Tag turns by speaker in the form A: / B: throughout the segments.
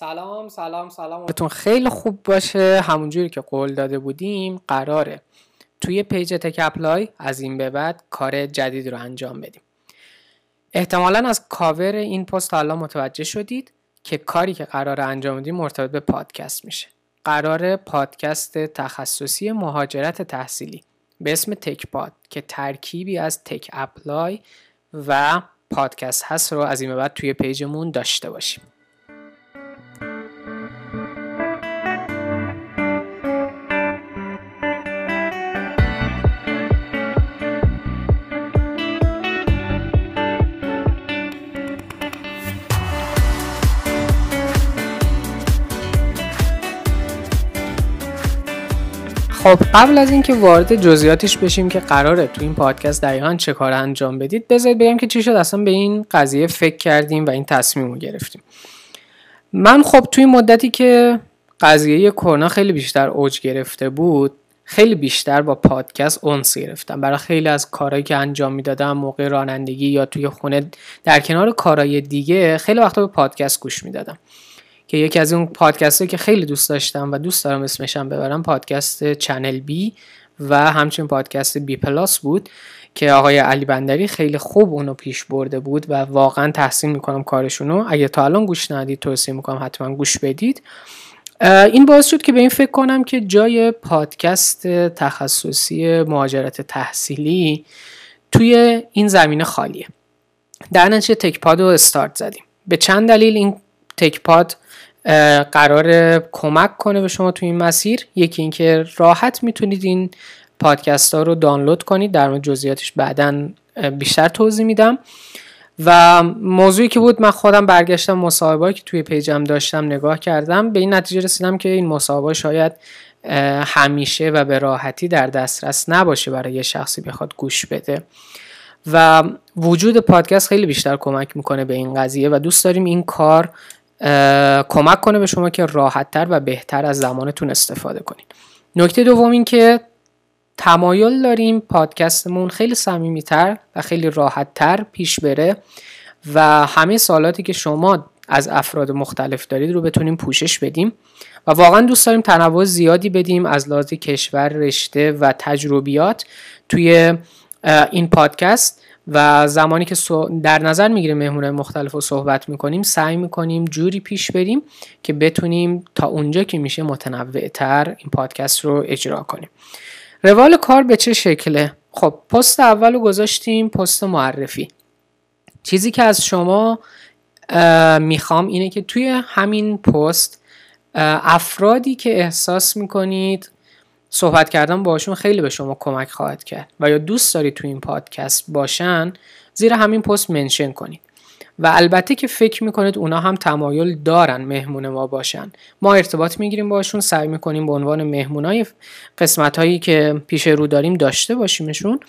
A: سلام سلام سلام. بهتون خیلی خوب باشه. همونجوری که قول داده بودیم قراره. توی page تک اپلای از این به بعد کار جدید رو انجام بدیم. احتمالا از کاور این پست حالا متوجه شدید که کاری که قرار انجام بدیم مرتبط به پادکست میشه. قرار پادکست تخصصی مهاجرت تحصیلی به اسم تک پاد که ترکیبی از تک اپلای و پادکست هست رو از این به بعد توی پیجمون داشته باشیم. خب قبل از اینکه وارد جزئیاتش بشیم که قراره تو این پادکست دقیقا چه کار انجام بدید بذارید بگم که چی شد؟ اصلا به این قضیه فکر کردیم و این تصمیم رو گرفتیم. من خب توی مدتی که قضیه کرونا خیلی بیشتر اوج گرفته بود خیلی بیشتر با پادکست انس گرفتم. برای خیلی از کارهایی که انجام می‌دادم موقع رانندگی یا توی خونه در کنار کارهای دیگه خیلی وقتا به پادکست گوش می‌دادم. که یکی از اون پادکست که خیلی دوست داشتم و دوست دارم اسمشم ببرم پادکست چنل بی و همچنین پادکست بی پلاس بود که آقای علی بندری خیلی خوب اونو پیش برده بود و واقعا تحسین می‌کنم کارشونو. اگه تا الان گوش ندید توصیه می‌کنم حتما گوش بدید. این باعث شد که به این فکر کنم که جای پادکست تخصصی مهاجرت تحصیلی توی این زمینه خالیه. در نتیجه تکپاد رو استارت زدیم. به چند دلیل این تکپاد قرار کمک کنه به شما تو این مسیر. یکی اینکه راحت می‌تونید این پادکست ها رو دانلود کنید. در مورد جزئیاتش بعدا بیشتر توضیح میدم. و موضوعی که بود من خودم برگشتم مصاحبه که توی پیجم داشتم نگاه کردم. به این نتیجه رسیدم که این مصاحبه شاید همیشه و به راحتی در دسترس نباشه برای یه شخصی بخواد گوش بده. و وجود پادکست خیلی بیشتر کمک می‌کنه به این قضیه و دوست داریم این کار کمک کنه به شما که راحتتر و بهتر از زمانتون استفاده کنید نکته دوم این که تمایل داریم پادکستمون خیلی صمیمیتر و خیلی راحتتر پیش بره و همه سوالاتی که شما از افراد مختلف دارید رو بتونیم پوشش بدیم و واقعا دوست داریم تنوع زیادی بدیم از لحاظ کشور رشته و تجربیات توی این پادکست. و زمانی که در نظر می‌گیریم مهمون مختلف رو صحبت می‌کنیم سعی می‌کنیم جوری پیش بریم که بتونیم تا اونجا که میشه متنوع تر این پادکست رو اجرا کنیم. روال کار به چه شکله؟ خب پست اول رو گذاشتیم پست معرفی. چیزی که از شما می‌خوام اینه که توی همین پست افرادی که احساس می‌کنید صحبت کردن باشون خیلی به شما کمک خواهد کرد و یا دوست دارید تو این پادکست باشن زیر همین پست منشن کنید. و البته که فکر می‌کنید اونا هم تمایل دارن مهمون ما باشن. ما ارتباط می‌گیریم باشون سعی می‌کنیم به عنوان مهمونای قسمت هایی که پیش رو داریم داشته باشیمشون.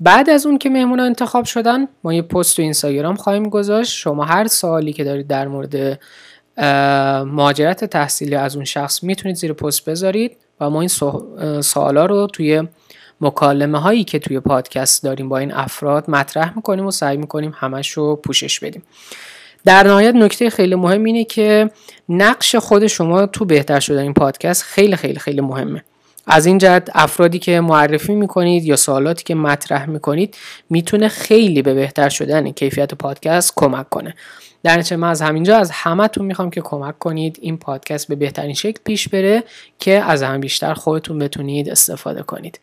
A: بعد از اون که مهمون انتخاب شدن ما یه پست تو اینستاگرام خواهیم گذاشت. شما هر سوالی که دارید در مورد مهاجرت تحصیلی از اون شخص می‌تونید زیر پست بذارید. و ما این سوالا رو توی مکالمه هایی که توی پادکست داریم با این افراد مطرح می‌کنیم و سعی می‌کنیم همش رو پوشش بدیم. در نهایت نکته خیلی مهم اینه که نقش خود شما تو بهتر شدن این پادکست خیلی خیلی خیلی مهمه. از این جهت افرادی که معرفی می‌کنید یا سوالاتی که مطرح می‌کنید می‌تونه خیلی به بهتر شدن کیفیت پادکست کمک کنه. در نتیجه من از همینجا از همتون می‌خوام که کمک کنید این پادکست به بهترین شکل پیش بره که از هم بیشتر خودتون بتونید استفاده کنید.